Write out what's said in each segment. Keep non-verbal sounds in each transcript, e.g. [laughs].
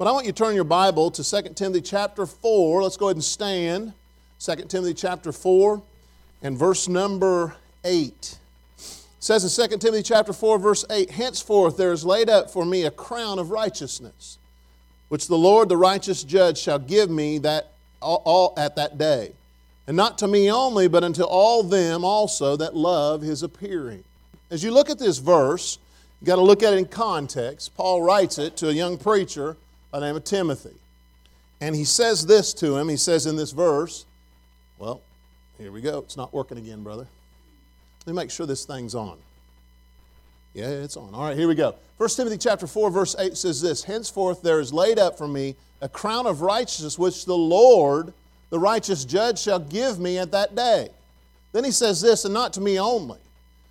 But I want you to turn your Bible to 2 Timothy chapter 4. Let's go ahead and stand. 2 Timothy chapter 4 and verse number 8. It says in 2 Timothy chapter 4 verse 8, henceforth there is laid up for me a crown of righteousness, which the Lord the righteous judge shall give me that all, at that day. And not to me only, but unto all them also that love his appearing. As you look at this verse, you've got to look at it in context. Paul writes it to a young preacher by the name of Timothy. And he says this to him. He says in this verse, well, here we go. It's not working again, brother. Let me make sure this thing's on. Yeah, it's on. All right, here we go. 1 Timothy chapter 4, verse 8 says this Henceforth there is laid up for me a crown of righteousness, which the Lord, the righteous judge, shall give me at that day. Then he says this, and not to me only.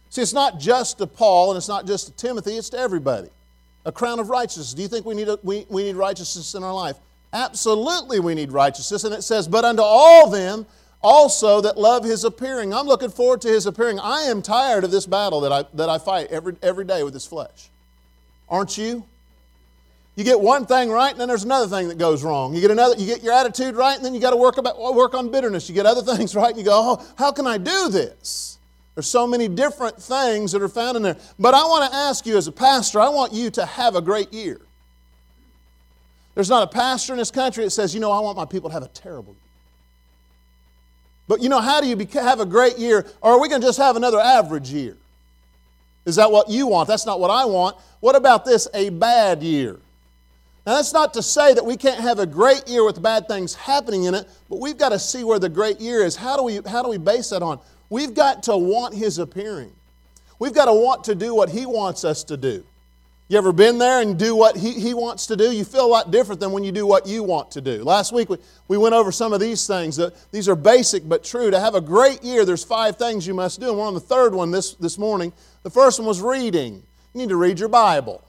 See, it's not just to Paul and it's not just to Timothy, it's to everybody. A crown of righteousness. Do you think we need, a, we, we need righteousness in our life? Absolutely, we need righteousness. And it says, But unto all them also that love his appearing. I'm looking forward to his appearing. I am tired of this battle that I, that I fight every, every day with this flesh. Aren't you? You get one thing right, and then there's another thing that goes wrong. You get another, you get your attitude right, and then you got to work about work on bitterness. You get other [laughs] things right, and you go, "Oh, how can I do this?" There's so many different things that are found in there. But I want to ask you, as a pastor, I want you to have a great year. There's not a pastor in this country that says, "You know, I want my people to have a terrible year." But you know, how do you have a great year? Or are we going to just have another average year? Is that what you want? That's not what I want. What about this, a bad year? Now, that's not to say that we can't have a great year with bad things happening in it, but we've got to see where the great year is. How do we, how do we base that on? We've got to want His appearing. We've got to want to do what He wants us to do. You ever been there and do what he, he wants to do? You feel a lot different than when you do what you want to do. Last week we, we went over some of these things. Uh, these are basic but true. To have a great year, there's five things you must do. And we're on the third one this, this morning. The first one was reading. You need to read your Bible.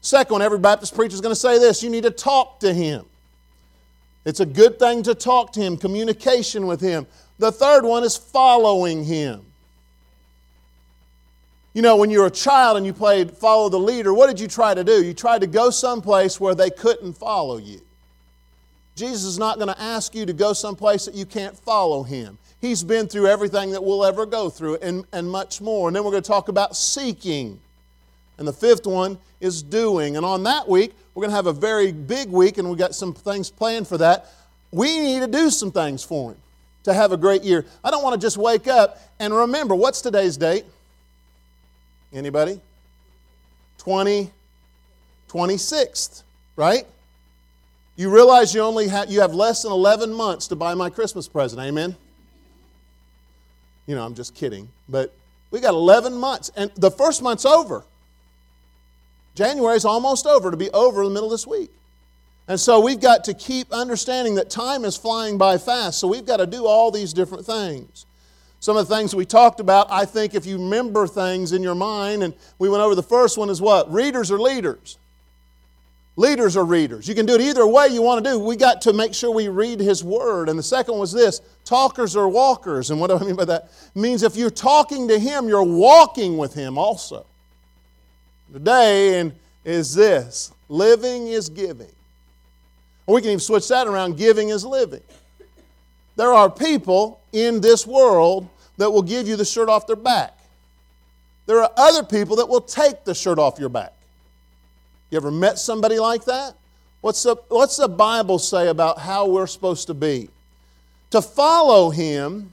Second one, every Baptist preacher is going to say this you need to talk to Him. It's a good thing to talk to Him, communication with Him. The third one is following Him. You know, when you were a child and you played follow the leader, what did you try to do? You tried to go someplace where they couldn't follow you. Jesus is not going to ask you to go someplace that you can't follow him. He's been through everything that we'll ever go through and, and much more. And then we're going to talk about seeking. And the fifth one is doing. And on that week, we're going to have a very big week, and we've got some things planned for that. We need to do some things for him to have a great year. I don't want to just wake up and remember what's today's date? Anybody? 20, 26th, right? You realize you only have, you have less than 11 months to buy my Christmas present. Amen? You know, I'm just kidding. But we got 11 months, and the first month's over. January's almost over, to be over in the middle of this week. And so we've got to keep understanding that time is flying by fast. So we've got to do all these different things. Some of the things we talked about, I think if you remember things in your mind, and we went over the first one is what? Readers are leaders. Leaders are readers. You can do it either way you want to do. We got to make sure we read His Word. And the second was this talkers are walkers. And what do I mean by that? It means if you're talking to Him, you're walking with Him also. Today is this living is giving. Or we can even switch that around giving is living. There are people in this world that will give you the shirt off their back. There are other people that will take the shirt off your back. You ever met somebody like that? What's the, what's the Bible say about how we're supposed to be? To follow Him,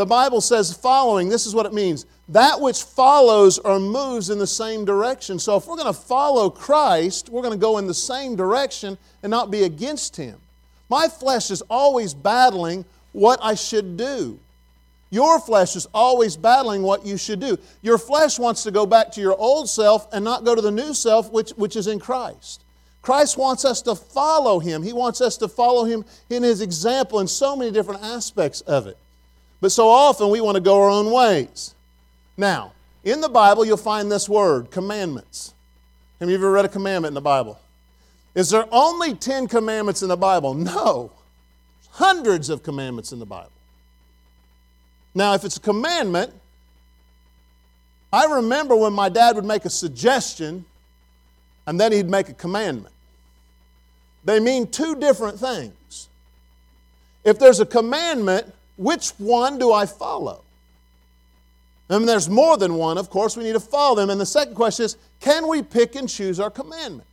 the Bible says following, this is what it means that which follows or moves in the same direction. So if we're going to follow Christ, we're going to go in the same direction and not be against Him. My flesh is always battling what I should do. Your flesh is always battling what you should do. Your flesh wants to go back to your old self and not go to the new self, which, which is in Christ. Christ wants us to follow Him. He wants us to follow Him in His example in so many different aspects of it. But so often we want to go our own ways. Now, in the Bible, you'll find this word, commandments. Have you ever read a commandment in the Bible? Is there only 10 commandments in the Bible? No hundreds of commandments in the Bible. Now, if it's a commandment, I remember when my dad would make a suggestion and then he'd make a commandment. they mean two different things. If there's a commandment, which one do I follow? And there's more than one, of course, we need to follow them. And the second question is can we pick and choose our commandment?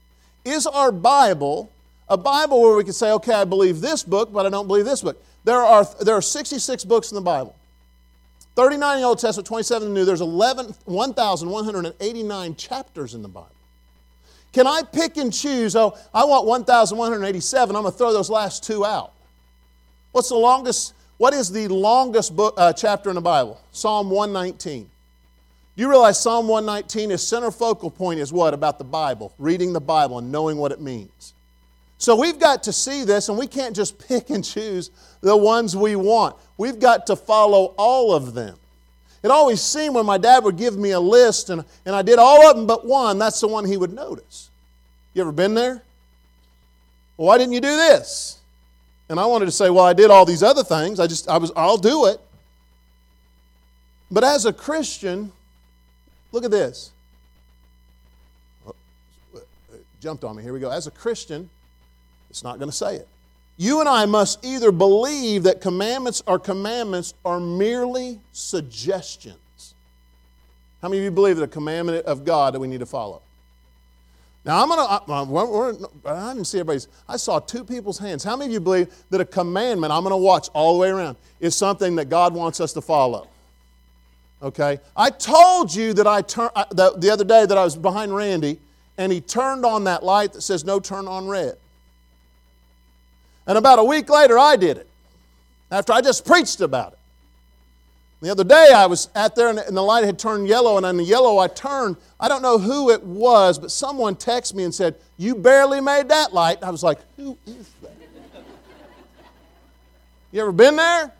Is our Bible a Bible where we can say, okay, I believe this book, but I don't believe this book? There are, there are 66 books in the Bible. 39 in the Old Testament, 27 in the New. There's 11, 1,189 chapters in the Bible. Can I pick and choose? Oh, I want 1,187. I'm going to throw those last two out. What's the longest what is the longest book, uh, chapter in the Bible? Psalm 119. Do You realize Psalm 119 is center focal point is what about the Bible, reading the Bible and knowing what it means. So we've got to see this, and we can't just pick and choose the ones we want. We've got to follow all of them. It always seemed when my dad would give me a list and, and I did all of them but one, that's the one he would notice. You ever been there? Well, why didn't you do this? And I wanted to say, well, I did all these other things. I just, I was, I'll do it. But as a Christian, look at this. Jumped on me. Here we go. As a Christian, it's not going to say it. You and I must either believe that commandments are commandments are merely suggestions. How many of you believe that a commandment of God that we need to follow? Now, I'm going to, uh, uh, I didn't see everybody's, I saw two people's hands. How many of you believe that a commandment, I'm going to watch all the way around, is something that God wants us to follow? Okay? I told you that I turned, uh, that the other day that I was behind Randy, and he turned on that light that says no turn on red. And about a week later, I did it, after I just preached about it. The other day I was out there and the light had turned yellow, and on the yellow I turned. I don't know who it was, but someone texted me and said, You barely made that light. I was like, Who is that? You ever been there?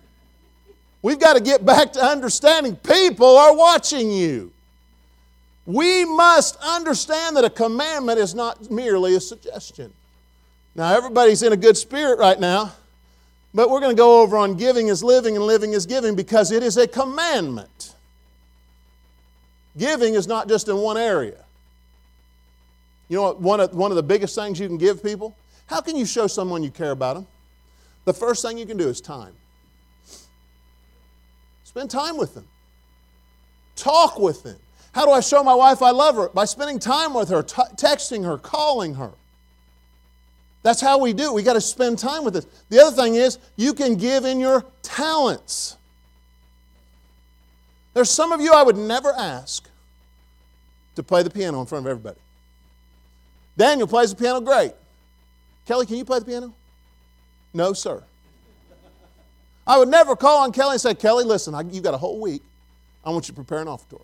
We've got to get back to understanding people are watching you. We must understand that a commandment is not merely a suggestion. Now, everybody's in a good spirit right now. But we're going to go over on giving is living and living is giving because it is a commandment. Giving is not just in one area. You know what? One of, one of the biggest things you can give people? How can you show someone you care about them? The first thing you can do is time. Spend time with them. Talk with them. How do I show my wife I love her? By spending time with her, t- texting her, calling her. That's how we do it. We got to spend time with it. The other thing is, you can give in your talents. There's some of you I would never ask to play the piano in front of everybody. Daniel plays the piano great. Kelly, can you play the piano? No, sir. I would never call on Kelly and say, Kelly, listen, you've got a whole week. I want you to prepare an offertory.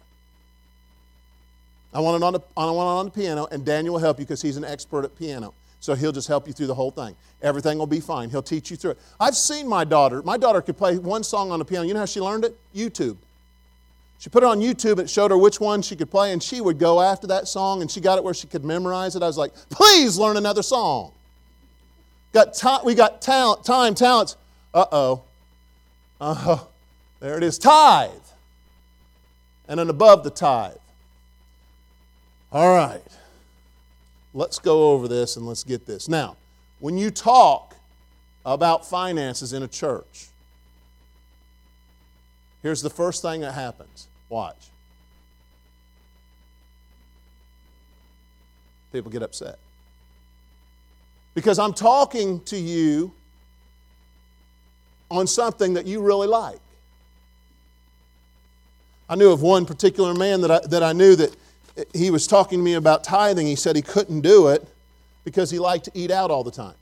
I want it on the, I want it on the piano, and Daniel will help you because he's an expert at piano. So he'll just help you through the whole thing. Everything will be fine. He'll teach you through it. I've seen my daughter. My daughter could play one song on the piano. You know how she learned it? YouTube. She put it on YouTube. It showed her which one she could play, and she would go after that song, and she got it where she could memorize it. I was like, please learn another song. Got ta- we got talent, time, talents. Uh oh. Uh oh. There it is. Tithe. And then above the tithe. All right. Let's go over this and let's get this. Now, when you talk about finances in a church, here's the first thing that happens. Watch. People get upset. Because I'm talking to you on something that you really like. I knew of one particular man that I, that I knew that he was talking to me about tithing. He said he couldn't do it because he liked to eat out all the time.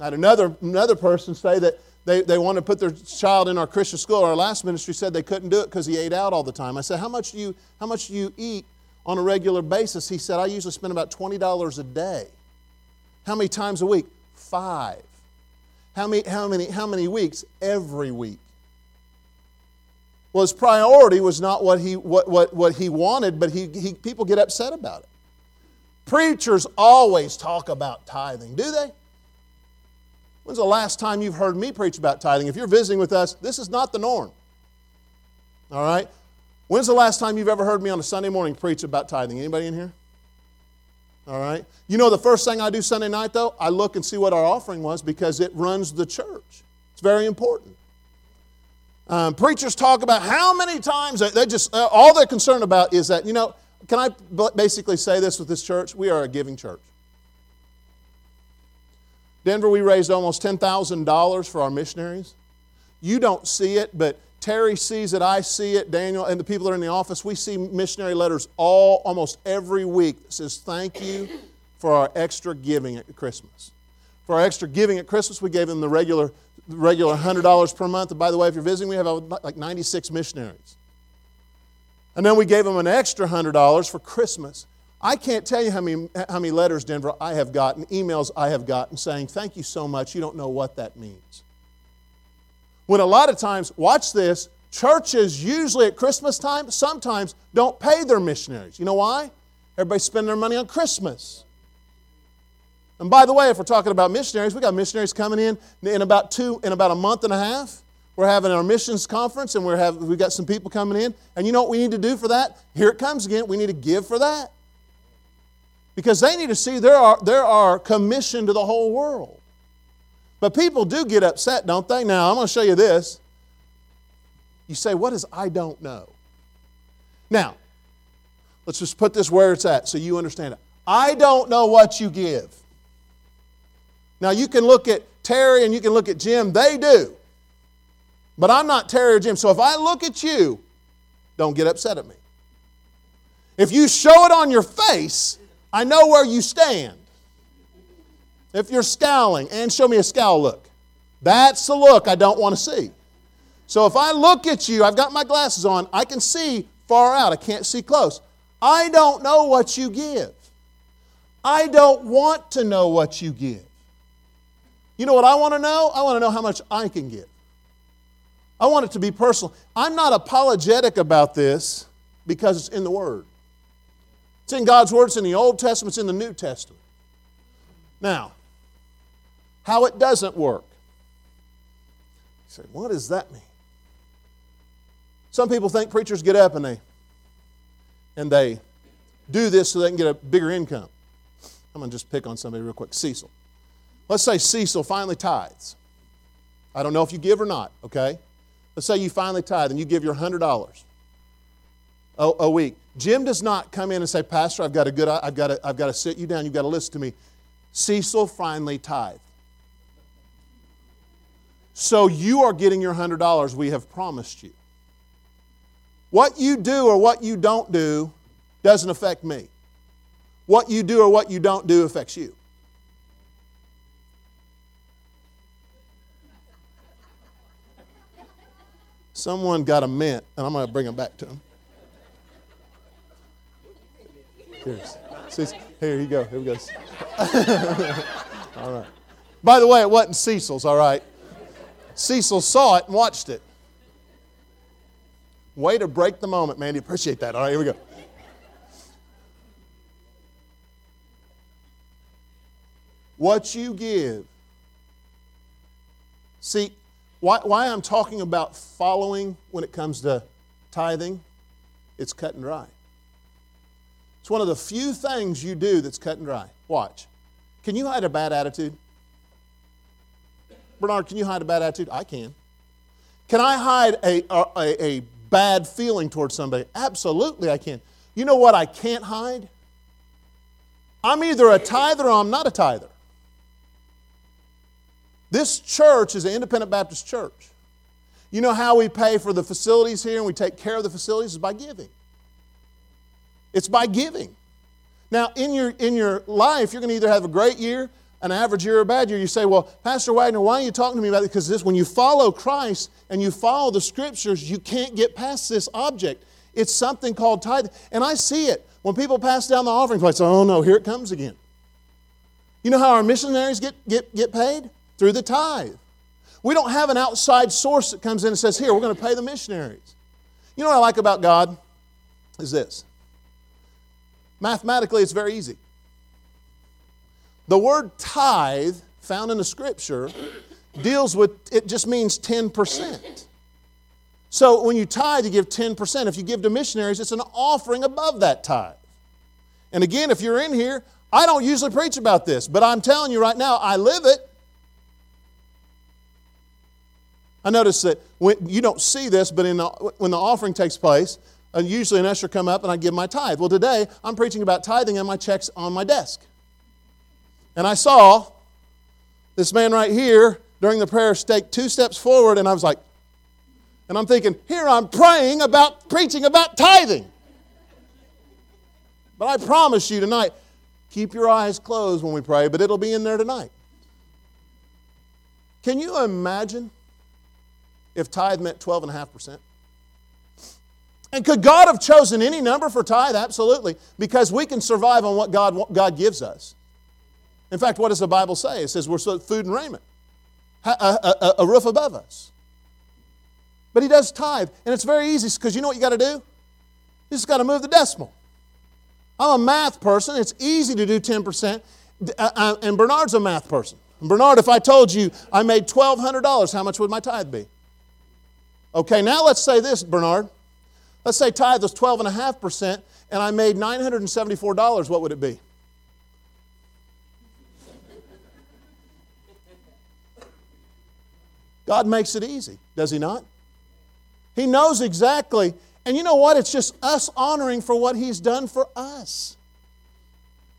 I had another, another person say that they, they want to put their child in our Christian school. Our last ministry said they couldn't do it because he ate out all the time. I said, how much, do you, how much do you eat on a regular basis? He said, I usually spend about $20 a day. How many times a week? Five. How many, how many, how many weeks? Every week. Well, his priority was not what he, what, what, what he wanted, but he, he, people get upset about it. Preachers always talk about tithing, do they? When's the last time you've heard me preach about tithing? If you're visiting with us, this is not the norm. All right? When's the last time you've ever heard me on a Sunday morning preach about tithing? Anybody in here? All right? You know, the first thing I do Sunday night, though, I look and see what our offering was because it runs the church. It's very important. Um, preachers talk about how many times they just, uh, all they're concerned about is that, you know, can I basically say this with this church? We are a giving church. Denver, we raised almost $10,000 for our missionaries. You don't see it, but Terry sees it, I see it, Daniel, and the people that are in the office. We see missionary letters all almost every week that says thank you for our extra giving at Christmas. For our extra giving at Christmas, we gave them the regular, regular $100 per month. And by the way, if you're visiting, we have like 96 missionaries. And then we gave them an extra $100 for Christmas. I can't tell you how many, how many letters, Denver, I have gotten, emails I have gotten saying, Thank you so much. You don't know what that means. When a lot of times, watch this, churches usually at Christmas time sometimes don't pay their missionaries. You know why? Everybody spend their money on Christmas. And by the way, if we're talking about missionaries, we got missionaries coming in in about two, in about a month and a half. We're having our missions conference, and we're have, we've got some people coming in. And you know what we need to do for that? Here it comes again. We need to give for that. Because they need to see there are, there are commission to the whole world. But people do get upset, don't they? Now, I'm going to show you this. You say, What is I don't know? Now, let's just put this where it's at so you understand it. I don't know what you give. Now, you can look at Terry and you can look at Jim, they do. But I'm not Terry or Jim. So if I look at you, don't get upset at me. If you show it on your face, I know where you stand. If you're scowling, and show me a scowl look. That's the look I don't want to see. So if I look at you, I've got my glasses on, I can see far out, I can't see close. I don't know what you give. I don't want to know what you give. You know what I want to know? I want to know how much I can give. I want it to be personal. I'm not apologetic about this because it's in the Word. It's in God's Word, it's in the Old Testament, it's in the New Testament. Now, how it doesn't work. You say, what does that mean? Some people think preachers get up and they and they do this so they can get a bigger income. I'm to just pick on somebody real quick. Cecil. Let's say Cecil finally tithes. I don't know if you give or not, okay? Let's say you finally tithe and you give your $100 a, a week. Jim does not come in and say, Pastor, I've got, a good, I've, got to, I've got to sit you down. You've got to listen to me. Cecil finally tithed. So you are getting your $100 we have promised you. What you do or what you don't do doesn't affect me. What you do or what you don't do affects you. Someone got a mint, and I'm going to bring them back to him. Here's, here you go. Here we go. [laughs] all right. By the way, it wasn't Cecil's, all right? Cecil saw it and watched it. Way to break the moment, Mandy. Appreciate that. All right, here we go. What you give. See, why, why I'm talking about following when it comes to tithing, it's cut and dry. It's one of the few things you do that's cut and dry. Watch. Can you hide a bad attitude? Bernard, can you hide a bad attitude? I can. Can I hide a, a, a bad feeling towards somebody? Absolutely, I can. You know what I can't hide? I'm either a tither or I'm not a tither. This church is an independent Baptist church. You know how we pay for the facilities here and we take care of the facilities is by giving. It's by giving. Now, in your, in your life, you're going to either have a great year an average year or a bad year, you say, Well, Pastor Wagner, why are you talking to me about it? Because this, when you follow Christ and you follow the scriptures, you can't get past this object. It's something called tithe. And I see it. When people pass down the offering plate, oh no, here it comes again. You know how our missionaries get, get, get paid? Through the tithe. We don't have an outside source that comes in and says, Here, we're going to pay the missionaries. You know what I like about God? Is this. Mathematically, it's very easy. The word tithe, found in the scripture, deals with, it just means 10%. So when you tithe, you give 10%. If you give to missionaries, it's an offering above that tithe. And again, if you're in here, I don't usually preach about this, but I'm telling you right now, I live it. I notice that when, you don't see this, but the, when the offering takes place, uh, usually an usher come up and I give my tithe. Well, today I'm preaching about tithing and my checks on my desk. And I saw this man right here during the prayer take two steps forward, and I was like, and I'm thinking, here I'm praying about preaching about tithing. But I promise you tonight, keep your eyes closed when we pray, but it'll be in there tonight. Can you imagine if tithe meant 12.5%? And could God have chosen any number for tithe? Absolutely, because we can survive on what God, God gives us. In fact, what does the Bible say? It says we're food and raiment, a, a, a roof above us. But he does tithe, and it's very easy because you know what you got to do? You just got to move the decimal. I'm a math person. It's easy to do 10%. Uh, uh, and Bernard's a math person. Bernard, if I told you I made $1,200, how much would my tithe be? Okay, now let's say this, Bernard. Let's say tithe was 12.5%, and I made $974. What would it be? God makes it easy, does He not? He knows exactly. And you know what? It's just us honoring for what He's done for us.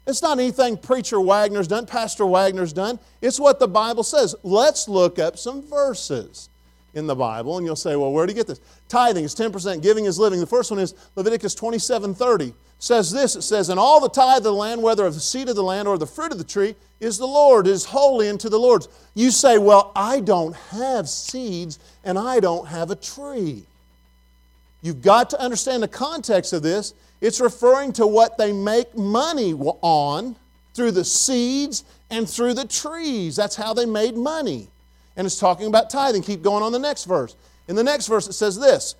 It's not anything Preacher Wagner's done, Pastor Wagner's done. It's what the Bible says. Let's look up some verses in the Bible, and you'll say, well, where do you get this? Tithing is 10%, giving is living. The first one is Leviticus 27 30. says this it says, And all the tithe of the land, whether of the seed of the land or the fruit of the tree, is the Lord, is holy unto the Lord. You say, Well, I don't have seeds and I don't have a tree. You've got to understand the context of this. It's referring to what they make money on through the seeds and through the trees. That's how they made money and it's talking about tithing. Keep going on the next verse. In the next verse, it says this.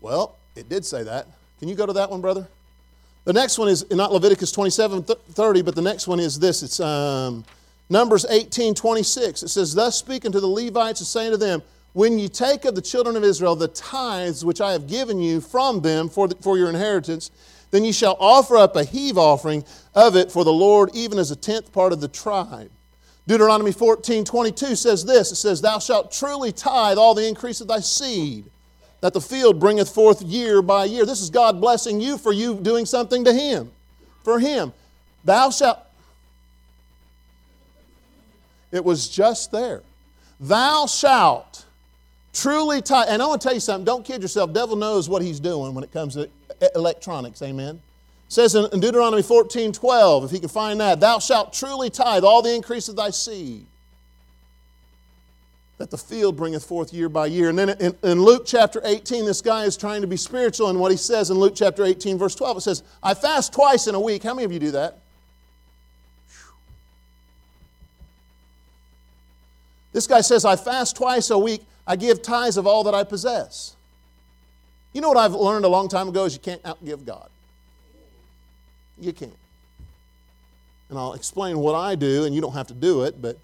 Well, it did say that. Can you go to that one, brother? The next one is not Leviticus 27 30, but the next one is this. It's um, Numbers 18 26. It says, Thus speaking to the Levites and saying to them, When ye take of the children of Israel the tithes which I have given you from them for, the, for your inheritance, then ye shall offer up a heave offering of it for the Lord, even as a tenth part of the tribe. Deuteronomy 14 22 says this It says, Thou shalt truly tithe all the increase of thy seed, that the field bringeth forth year by year. This is God blessing you for you doing something to Him. For Him. Thou shalt. It was just there. Thou shalt truly tithe. And I want to tell you something. Don't kid yourself. Devil knows what he's doing when it comes to electronics. Amen says in Deuteronomy 14 12, if he can find that, Thou shalt truly tithe all the increase of thy seed, that the field bringeth forth year by year. And then in, in, Luke chapter 18, this guy is trying to be spiritual, and what he says in Luke chapter 18, verse 12, it says, I fast twice in a week. How many of you do that? This guy says, I fast twice a week. I give tithes of all that I possess. You know what I've learned a long time ago is you can't outgive God. You can't. And I'll explain what I do, and you don't have to do it, but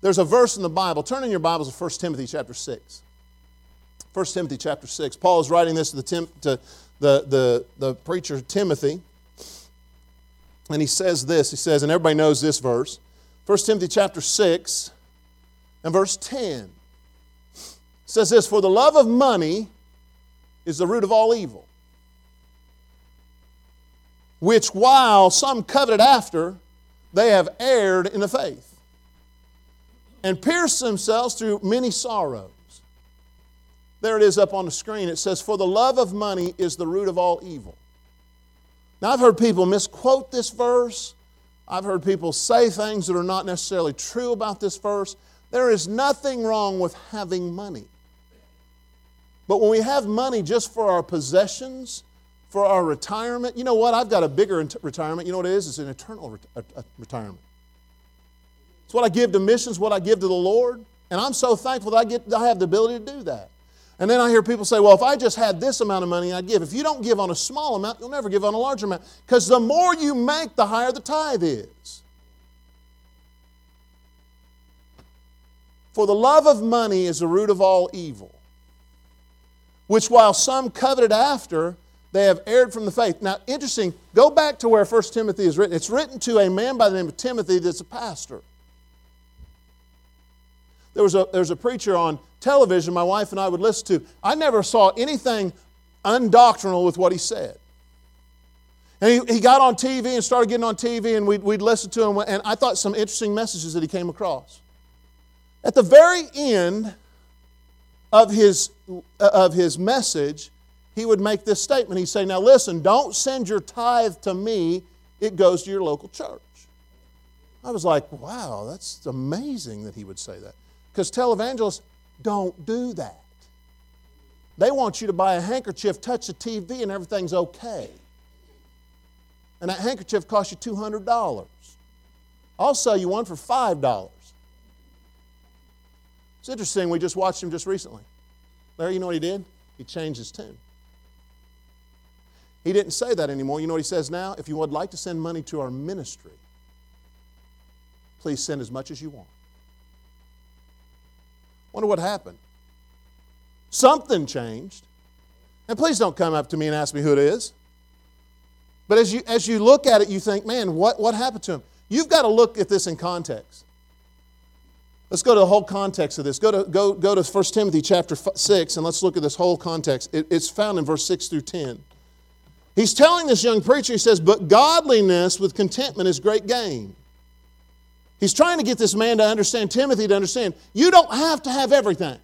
there's a verse in the Bible. Turn in your Bibles to 1 Timothy chapter 6. 1 Timothy chapter 6. Paul is writing this to the, Tim, to the, the, the preacher Timothy. And he says this. He says, and everybody knows this verse. 1 Timothy chapter 6 and verse 10 says this For the love of money is the root of all evil which while some coveted after, they have erred in the faith and pierced themselves through many sorrows. There it is up on the screen. It says, For the love of money is the root of all evil. Now, I've heard people misquote this verse. I've heard people say things that are not necessarily true about this verse. There is nothing wrong with having money. But when we have money just for our possessions, for our retirement. You know what? I've got a bigger retirement. You know what it is? It's an eternal retirement. It's what I give to missions, what I give to the Lord. And I'm so thankful that I, get, I have the ability to do that. And then I hear people say, well, if I just had this amount of money, I'd give. If you don't give on a small amount, you'll never give on a large amount. Because the more you make, the higher the tithe is. For the love of money is the root of all evil, which while some coveted after, They have erred from the faith. Now, interesting, go back to where 1 Timothy is written. It's written to a man by the name of Timothy that's a pastor. There was a, there was a preacher on television my wife and I would listen to. I never saw anything undoctrinal with what he said. And he, he got on TV and started getting on TV, and we'd, we'd listen to him, and I thought some interesting messages that he came across. At the very end of his, of his message, he would make this statement. He'd say, Now listen, don't send your tithe to me, it goes to your local church. I was like, Wow, that's amazing that he would say that. Because televangelists don't do that. They want you to buy a handkerchief, touch the TV, and everything's okay. And that handkerchief costs you $200. I'll sell you one for $5. It's interesting, we just watched him just recently. Larry, you know what he did? He changed his tune. He didn't say that anymore. You know what he says now? If you would like to send money to our ministry, please send as much as you want. Wonder what happened. Something changed. And please don't come up to me and ask me who it is. But as you, as you look at it, you think, man, what, what happened to him? You've got to look at this in context. Let's go to the whole context of this. Go to, go, go to 1 Timothy chapter 6 and let's look at this whole context. It, it's found in verse 6 through 10. He's telling this young preacher, he says, But godliness with contentment is great gain. He's trying to get this man to understand, Timothy to understand, you don't have to have everything.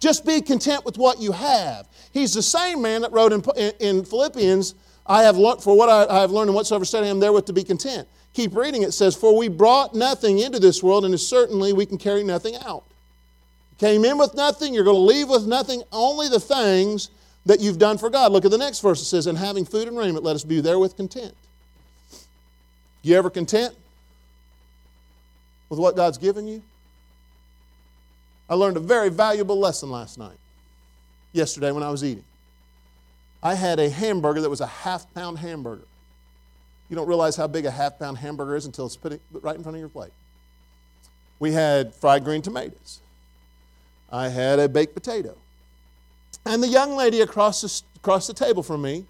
Just be content with what you have. He's the same man that wrote in, in Philippians, I have learned, for what I, I have learned and whatsoever said I am therewith to be content. Keep reading, it says, For we brought nothing into this world, and certainly we can carry nothing out. Came in with nothing, you're going to leave with nothing, only the things that you've done for God. Look at the next verse. It says, And having food and raiment, let us be therewith content. You ever content with what God's given you? I learned a very valuable lesson last night, yesterday when I was eating. I had a hamburger that was a half pound hamburger. You don't realize how big a half pound hamburger is until it's put right in front of your plate. We had fried green tomatoes. I had a baked potato. And the young lady across the, across the table from me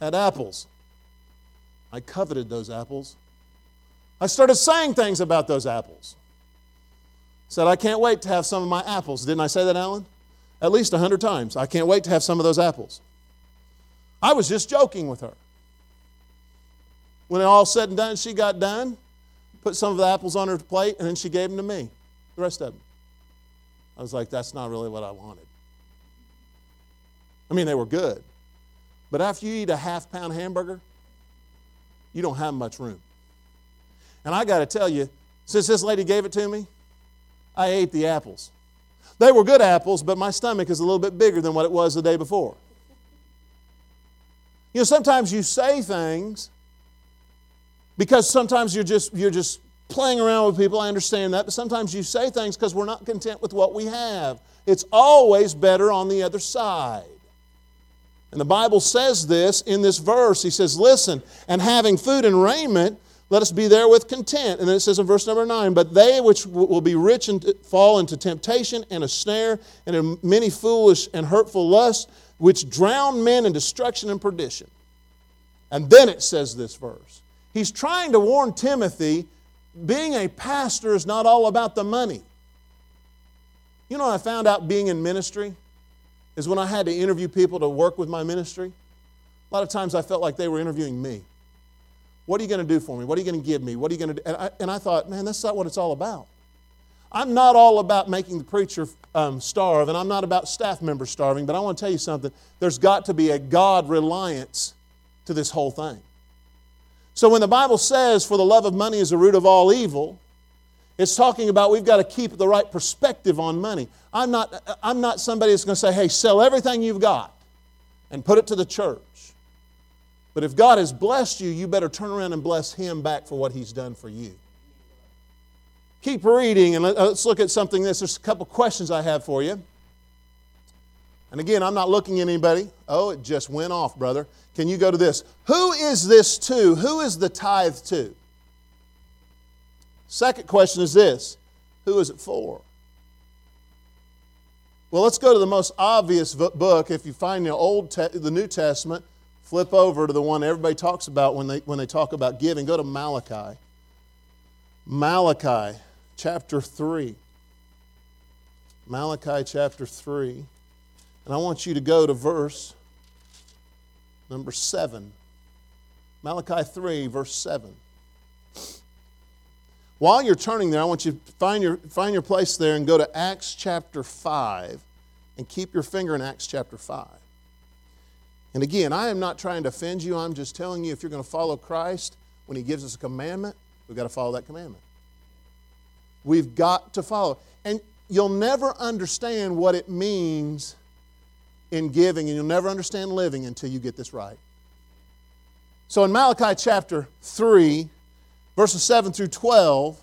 had apples. I coveted those apples. I started saying things about those apples. Said, I can't wait to have some of my apples. Didn't I say that, Alan? At least a hundred times. I can't wait to have some of those apples. I was just joking with her. When it all said and done, she got done, put some of the apples on her plate, and then she gave them to me, the rest of them. I was like, that's not really what I wanted. I mean, they were good. But after you eat a half pound hamburger, you don't have much room. And I got to tell you, since this lady gave it to me, I ate the apples. They were good apples, but my stomach is a little bit bigger than what it was the day before. You know, sometimes you say things because sometimes you're just, you're just playing around with people. I understand that. But sometimes you say things because we're not content with what we have. It's always better on the other side. And the Bible says this in this verse. He says, Listen, and having food and raiment, let us be there with content. And then it says in verse number 9, But they which will be rich and fall into temptation and a snare and in many foolish and hurtful lusts, which drown men in destruction and perdition. And then it says this verse. He's trying to warn Timothy being a pastor is not all about the money. You know, I found out being in ministry is when I had to interview people to work with my ministry. A lot of times I felt like they were interviewing me. What are you going to do for me? What are you going to give me? What are you going to do? And I, and I thought, man, that's not what it's all about. I'm not all about making the preacher um, starve, and I'm not about staff members starving, but I want to tell you something. There's got to be a God reliance to this whole thing. So when the Bible says, for the love of money is the root of all evil, it's talking about we've got to keep the right perspective on money. I'm not, I'm not somebody that's going to say, hey, sell everything you've got and put it to the church. But if God has blessed you, you better turn around and bless Him back for what He's done for you. Keep reading and uh, let's look at something this. There's a couple questions I have for you. And again, I'm not looking at anybody. Oh, it just went off, brother. Can you go to this? Who is this to? Who is the tithe to? Second question is this Who is it for? Well, let's go to the most obvious book. If you find the Old, Te- the New Testament, flip over to the one everybody talks about when they when they talk about giving. Go to Malachi. Malachi, chapter three. Malachi chapter three, and I want you to go to verse number seven. Malachi three, verse seven. While you're turning there, I want you to find your, find your place there and go to Acts chapter 5 and keep your finger in Acts chapter 5. And again, I am not trying to offend you. I'm just telling you if you're going to follow Christ, when He gives us a commandment, we've got to follow that commandment. We've got to follow. And you'll never understand what it means in giving, and you'll never understand living until you get this right. So in Malachi chapter 3, verses 7 through 12.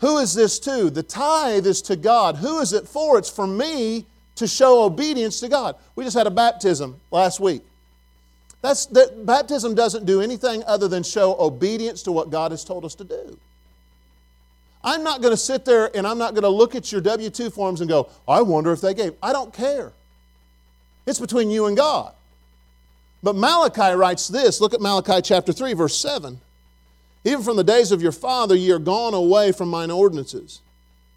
Who is this to? The tithe is to God. Who is it for? It's for me to show obedience to God. We just had a baptism last week. That's, that baptism doesn't do anything other than show obedience to what God has told us to do. I'm not going to sit there and I'm not going to look at your W 2 forms and go, I wonder if they gave. I don't care. It's between you and God. But Malachi writes this look at Malachi chapter 3, verse 7. Even from the days of your father, ye are gone away from mine ordinances,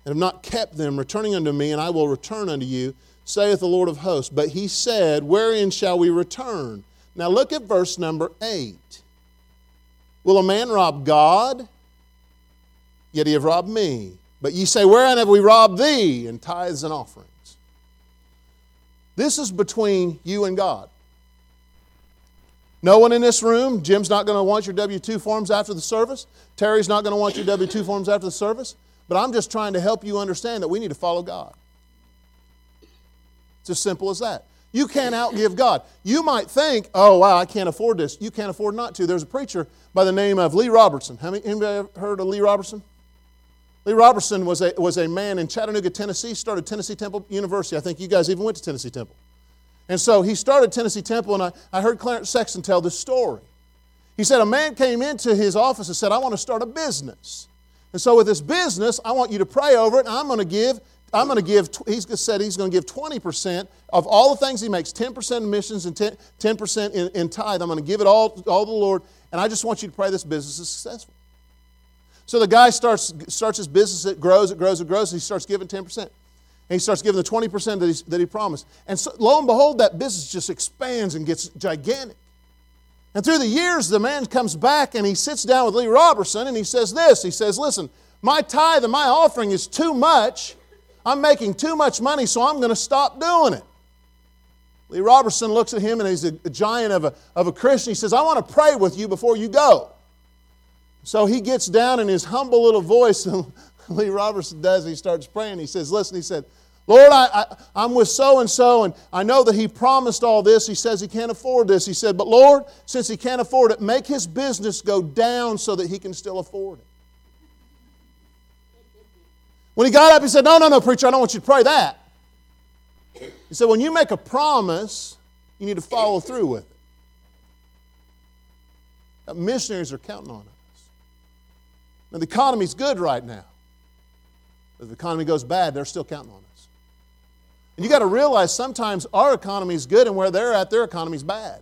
and have not kept them, returning unto me, and I will return unto you, saith the Lord of hosts. But he said, Wherein shall we return? Now look at verse number 8. Will a man rob God? Yet he have robbed me. But ye say, Wherein have we robbed thee? In tithes and offerings. This is between you and God. No one in this room, Jim's not going to want your W 2 forms after the service. Terry's not going to want your W 2 forms after the service. But I'm just trying to help you understand that we need to follow God. It's as simple as that. You can't outgive God. You might think, oh, wow, I can't afford this. You can't afford not to. There's a preacher by the name of Lee Roberson. Have anybody heard of Lee Roberson? Lee Roberson was a, was a man in Chattanooga, Tennessee, started Tennessee Temple University. I think you guys even went to Tennessee Temple. And so he started Tennessee Temple, and I, I heard Clarence Sexton tell this story. He said, A man came into his office and said, I want to start a business. And so with this business, I want you to pray over it, and I'm going to give. I'm going to give, he's said he's going to give 20% of all the things he makes 10% in missions and 10, 10% in, in tithe. I'm going to give it all, all to the Lord, and I just want you to pray this business is successful. So the guy starts, starts his business, it grows, it grows, it grows, and he starts giving 10%. And he starts giving the 20% that, that he promised. And so, lo and behold, that business just expands and gets gigantic. And through the years, the man comes back and he sits down with Lee Roberson and he says this He says, Listen, my tithe and my offering is too much. I'm making too much money, so I'm going to stop doing it. Lee Roberson looks at him and he's a, a giant of a, of a Christian. He says, I want to pray with you before you go. So he gets down in his humble little voice, [laughs] and [laughs] Lee Roberson does. He starts praying. He says, Listen, he said, Lord, I, I, am with so and so, and I know that he promised all this. He says he can't afford this. He said, But Lord, since he can't afford it, make his business go down so that he can still afford it. When he got up, he said, No, no, no, preacher, I don't want you to pray that. He said, When you make a promise, you need to follow through with it. Missionaries are counting on us. Now, the economy's good right now. If the economy goes bad, they're still counting on us. And you got to realize sometimes our economy is good and where they're at, their economy is bad.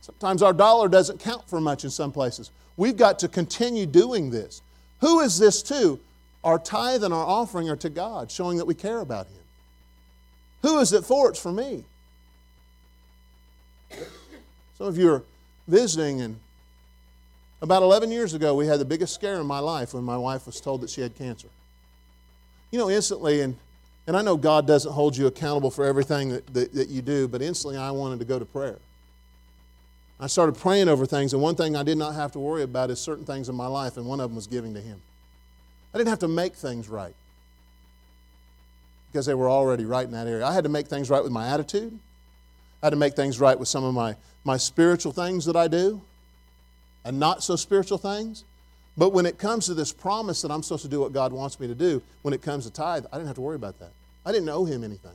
Sometimes our dollar doesn't count for much in some places. We've got to continue doing this. Who is this to? Our tithe and our offering are to God, showing that we care about Him. Who is it for? It's for me. Some of you are visiting, and about 11 years ago, we had the biggest scare in my life when my wife was told that she had cancer you know, instantly, and, and I know God doesn't hold you accountable for everything that, that, that you do, but instantly I wanted to go to prayer. I started praying over things, and one thing I did not have to worry about is certain things in my life, and one of them was giving to Him. I didn't have to make things right because they were already right in that area. I had to make things right with my attitude, I had to make things right with some of my, my spiritual things that I do, and not so spiritual things. But when it comes to this promise that I'm supposed to do what God wants me to do, when it comes to tithe, I didn't have to worry about that. I didn't owe him anything.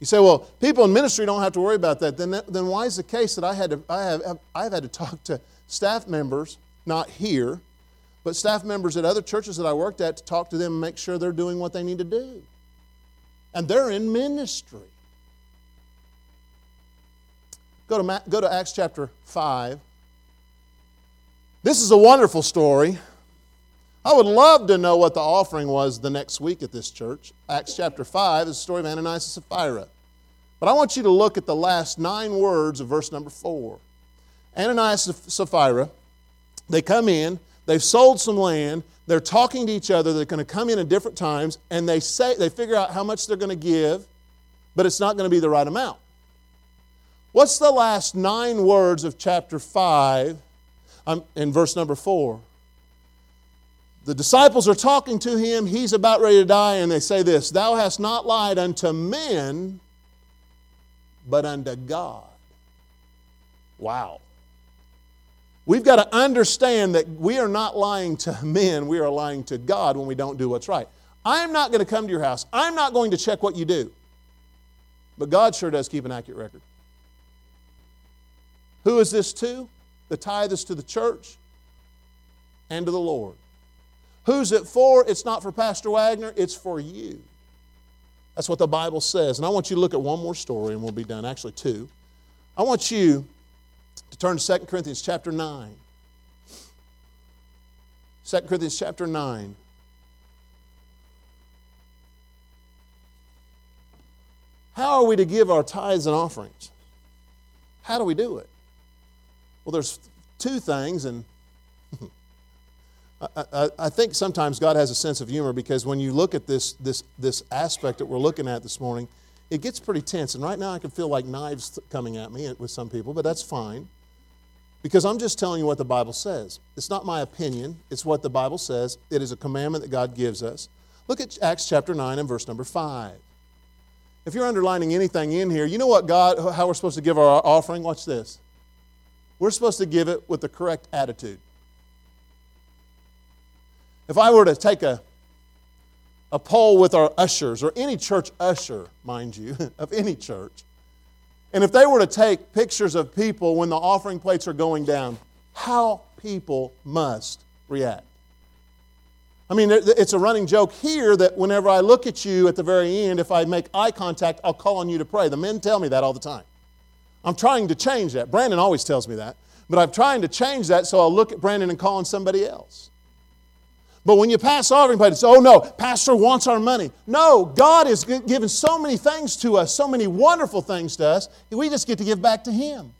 You say, well, people in ministry don't have to worry about that. Then, then why is the case that I had to, I have, I've had to talk to staff members, not here, but staff members at other churches that I worked at to talk to them and make sure they're doing what they need to do? and they're in ministry. Go to, go to Acts chapter 5. This is a wonderful story. I would love to know what the offering was the next week at this church. Acts chapter 5 is the story of Ananias and Sapphira. But I want you to look at the last nine words of verse number 4. Ananias and Sapphira, they come in, they've sold some land, they're talking to each other, they're going to come in at different times, and they say they figure out how much they're going to give, but it's not going to be the right amount. What's the last nine words of chapter 5 um, in verse number 4? The disciples are talking to him, he's about ready to die, and they say this Thou hast not lied unto men, but unto God. Wow. We've got to understand that we are not lying to men, we are lying to God when we don't do what's right. I'm not going to come to your house. I'm not going to check what you do. But God sure does keep an accurate record. Who is this to? The tithe is to the church and to the Lord. Who's it for? It's not for Pastor Wagner, it's for you. That's what the Bible says. And I want you to look at one more story and we'll be done. Actually, two. I want you to turn to 2 Corinthians chapter 9. 2 Corinthians chapter 9. How are we to give our tithes and offerings? How do we do it? Well, there's two things, and [laughs] I, I, I, think sometimes God has a sense of humor because when you look at this, this, this aspect that we're looking at this morning, it gets pretty tense. And right now I can feel like knives coming at me with some people, but that's fine because I'm just telling you what the Bible says. It's not my opinion, it's what the Bible says. It is a commandment that God gives us. Look at Acts chapter 9 and verse number 5. If you're underlining anything in here, you know what God, how we're supposed to give our offering? Watch this. We're supposed to give it with the correct attitude. If I were to take a, a poll with our ushers, or any church usher, mind you, [laughs] of any church, and if they were to take pictures of people when the offering plates are going down, how people must react. I mean, it's a running joke here that whenever I look at you at the very end, if I make eye contact, I'll call on you to pray. The men tell me that all the time. I'm trying to change that. Brandon always tells me that. But I'm trying to change that so I'll look at Brandon and call on somebody else. But when you pass offering plate, it's, oh no, Pastor wants our money. No, God has given so many things to us, so many wonderful things to us, we just get to give back to Him.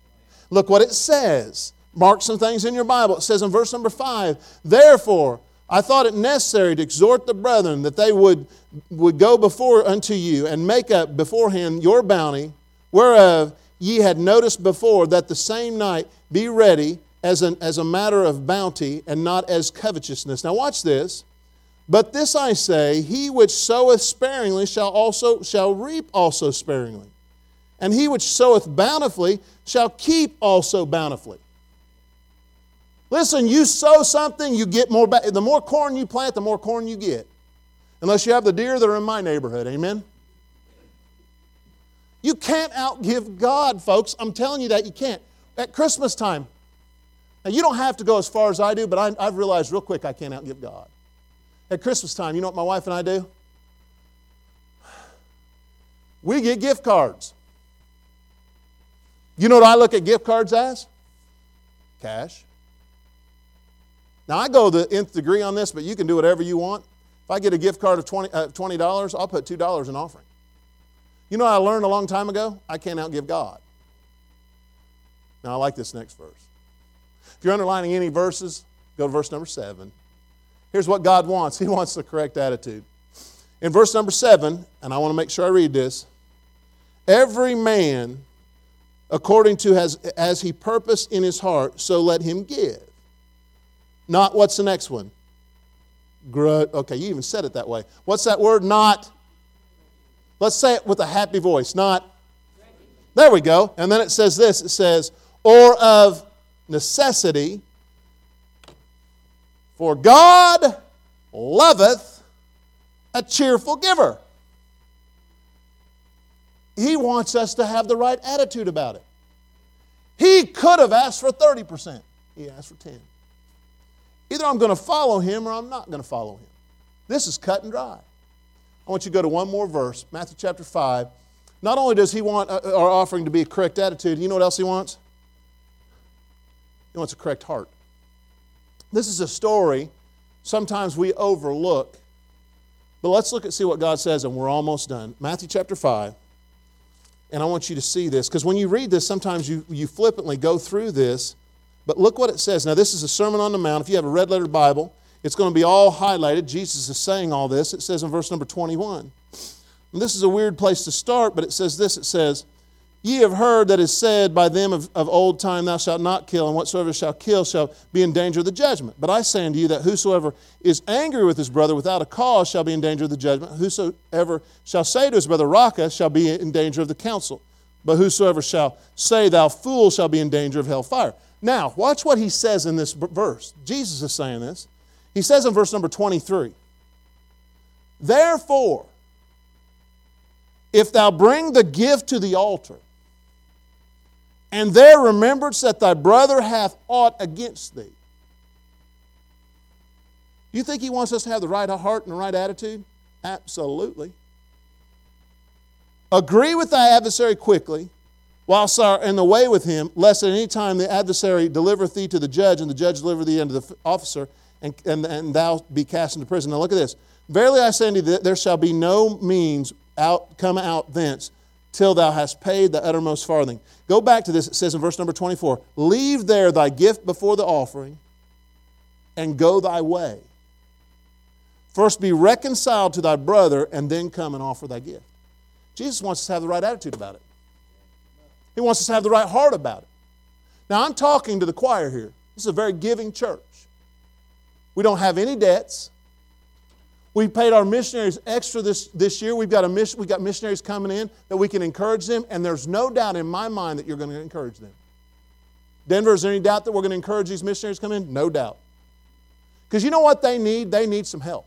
Look what it says. Mark some things in your Bible. It says in verse number five, therefore, I thought it necessary to exhort the brethren that they would, would go before unto you and make up beforehand your bounty, whereof ye had noticed before, that the same night be ready as, an, as a matter of bounty and not as covetousness. Now watch this. But this I say, he which soweth sparingly shall also shall reap also sparingly. And he which soweth bountifully shall keep also bountifully. Listen, you sow something, you get more. Ba- the more corn you plant, the more corn you get. Unless you have the deer that are in my neighborhood. Amen? You can't outgive God, folks. I'm telling you that you can't. At Christmas time, now you don't have to go as far as I do, but I, have realized real quick I can't outgive God. At Christmas time, you know what my wife and I do? We get gift cards. You know what I look at gift cards as? Cash. Now, I go the nth degree on this, but you can do whatever you want. If I get a gift card of 20, uh, $20 I'll put $2 in offering. You know I learned a long time ago? I can't outgive God. Now I like this next verse. If you're underlining any verses, go to verse number seven. Here's what God wants [laughs] He wants the correct attitude. In verse number seven, and I want to make sure I read this every man according to as, as he purposed in his heart, so let him give. Not what's the next one? Okay, you even said it that way. What's that word? Not Let's say it with a happy voice, not. There we go. And then it says this it says, or of necessity, for God loveth a cheerful giver. He wants us to have the right attitude about it. He could have asked for 30%. He asked for 10. Either I'm going to follow him or I'm not going to follow him. This is cut and dry. I want you to go to one more verse, Matthew chapter 5. Not only does he want uh, our offering to be a correct attitude, you know what else he wants? He wants a correct heart. This is a story sometimes we overlook. But let's look and see what God says, and we're almost done. Matthew chapter 5. And I want you to see this, because when you read this, sometimes you, you flippantly go through this. But look what it says. Now, this is a Sermon on the Mount. If you have a red letter Bible, it's going to be all highlighted. Jesus is saying all this. It says in verse number 21. And this is a weird place to start, but it says this it says, Ye have heard that is said by them of, of old time, Thou shalt not kill, and whatsoever shall kill shall be in danger of the judgment. But I say unto you that whosoever is angry with his brother without a cause shall be in danger of the judgment. Whosoever shall say to his brother, Raca, shall be in danger of the council. But whosoever shall say, Thou fool, shall be in danger of hellfire. Now, watch what he says in this verse. Jesus is saying this. He says in verse number 23 Therefore, if thou bring the gift to the altar, and there remembrance that thy brother hath aught against thee. You think he wants us to have the right heart and the right attitude? Absolutely. Agree with thy adversary quickly, whilst thou art in the way with him, lest at any time the adversary delivereth thee to the judge, and the judge deliver thee unto the officer, and, and, and thou be cast into prison. Now look at this. Verily I say unto thee, there shall be no means out come out thence till thou hast paid the uttermost farthing. Go back to this. It says in verse number 24 Leave there thy gift before the offering and go thy way. First be reconciled to thy brother and then come and offer thy gift. Jesus wants us to have the right attitude about it. He wants us to have the right heart about it. Now, I'm talking to the choir here. This is a very giving church. We don't have any debts. We paid our missionaries extra this, this year. We've got, a mission, we've got missionaries coming in that we can encourage them, and there's no doubt in my mind that you're going to encourage them. Denver, is there any doubt that we're going to encourage these missionaries to come in? No doubt. Because you know what they need? They need some help.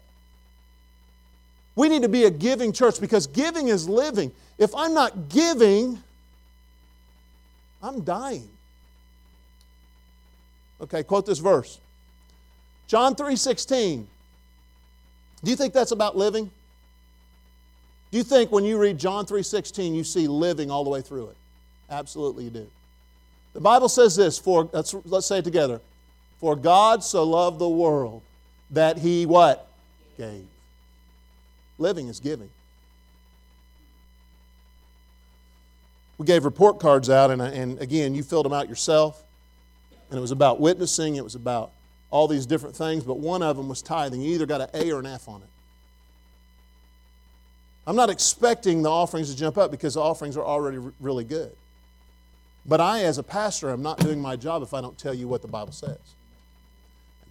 We need to be a giving church because giving is living. If I'm not giving, I'm dying. Okay, quote this verse. John 3:16. Do you think that's about living? Do you think when you read John 3:16 you see living all the way through it? Absolutely you do. The Bible says this for let's, let's say it together. For God so loved the world that he what? Gave. Living is giving. We gave report cards out, and, and again, you filled them out yourself. And it was about witnessing, it was about all these different things, but one of them was tithing. You either got an A or an F on it. I'm not expecting the offerings to jump up because the offerings are already really good. But I, as a pastor, am not doing my job if I don't tell you what the Bible says.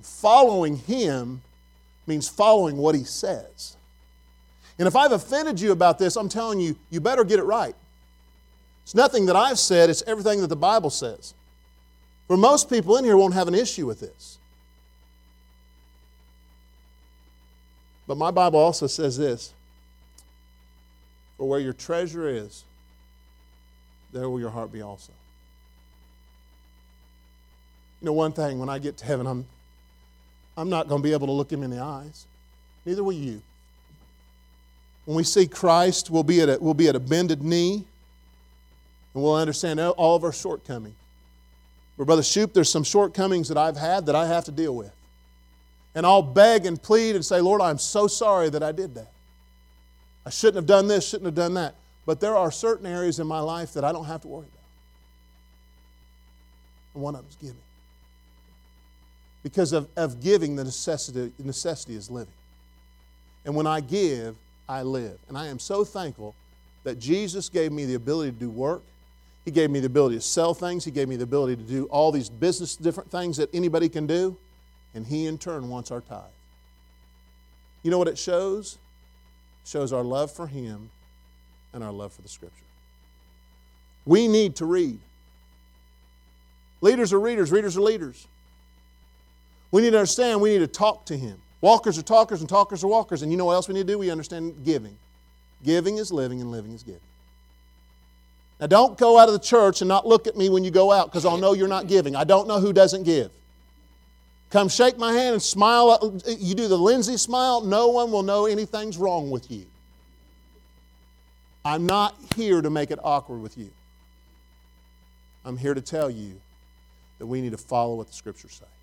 Following Him means following what He says. And if I've offended you about this, I'm telling you, you better get it right. It's nothing that I've said, it's everything that the Bible says. For most people in here won't have an issue with this. But my Bible also says this For where your treasure is, there will your heart be also. You know, one thing, when I get to heaven, I'm, I'm not going to be able to look him in the eyes. Neither will you. When we see Christ, we'll be at a, we'll be at a bended knee and we'll understand all of our shortcomings. But, Brother Shoop, there's some shortcomings that I've had that I have to deal with and I'll beg and plead and say, Lord, I'm so sorry that I did that. I shouldn't have done this, shouldn't have done that. But there are certain areas in my life that I don't have to worry about. And one of them is giving. Because of, of giving, the necessity, necessity is living. And when I give, I live. And I am so thankful that Jesus gave me the ability to do work. He gave me the ability to sell things. He gave me the ability to do all these business different things that anybody can do and He in turn wants our tithe. You know what it shows? It shows our love for Him and our love for the Scripture. We need to read. Leaders are readers, readers are leaders. We need to understand we need to talk to Him. Walkers are talkers, and talkers are walkers. And you know what else we need to do? We understand giving. Giving is living, and living is giving. Now, don't go out of the church and not look at me when you go out because I'll know you're not giving. I don't know who doesn't give. Come shake my hand and smile. You do the Lindsay smile, no one will know anything's wrong with you. I'm not here to make it awkward with you. I'm here to tell you that we need to follow what the scriptures say.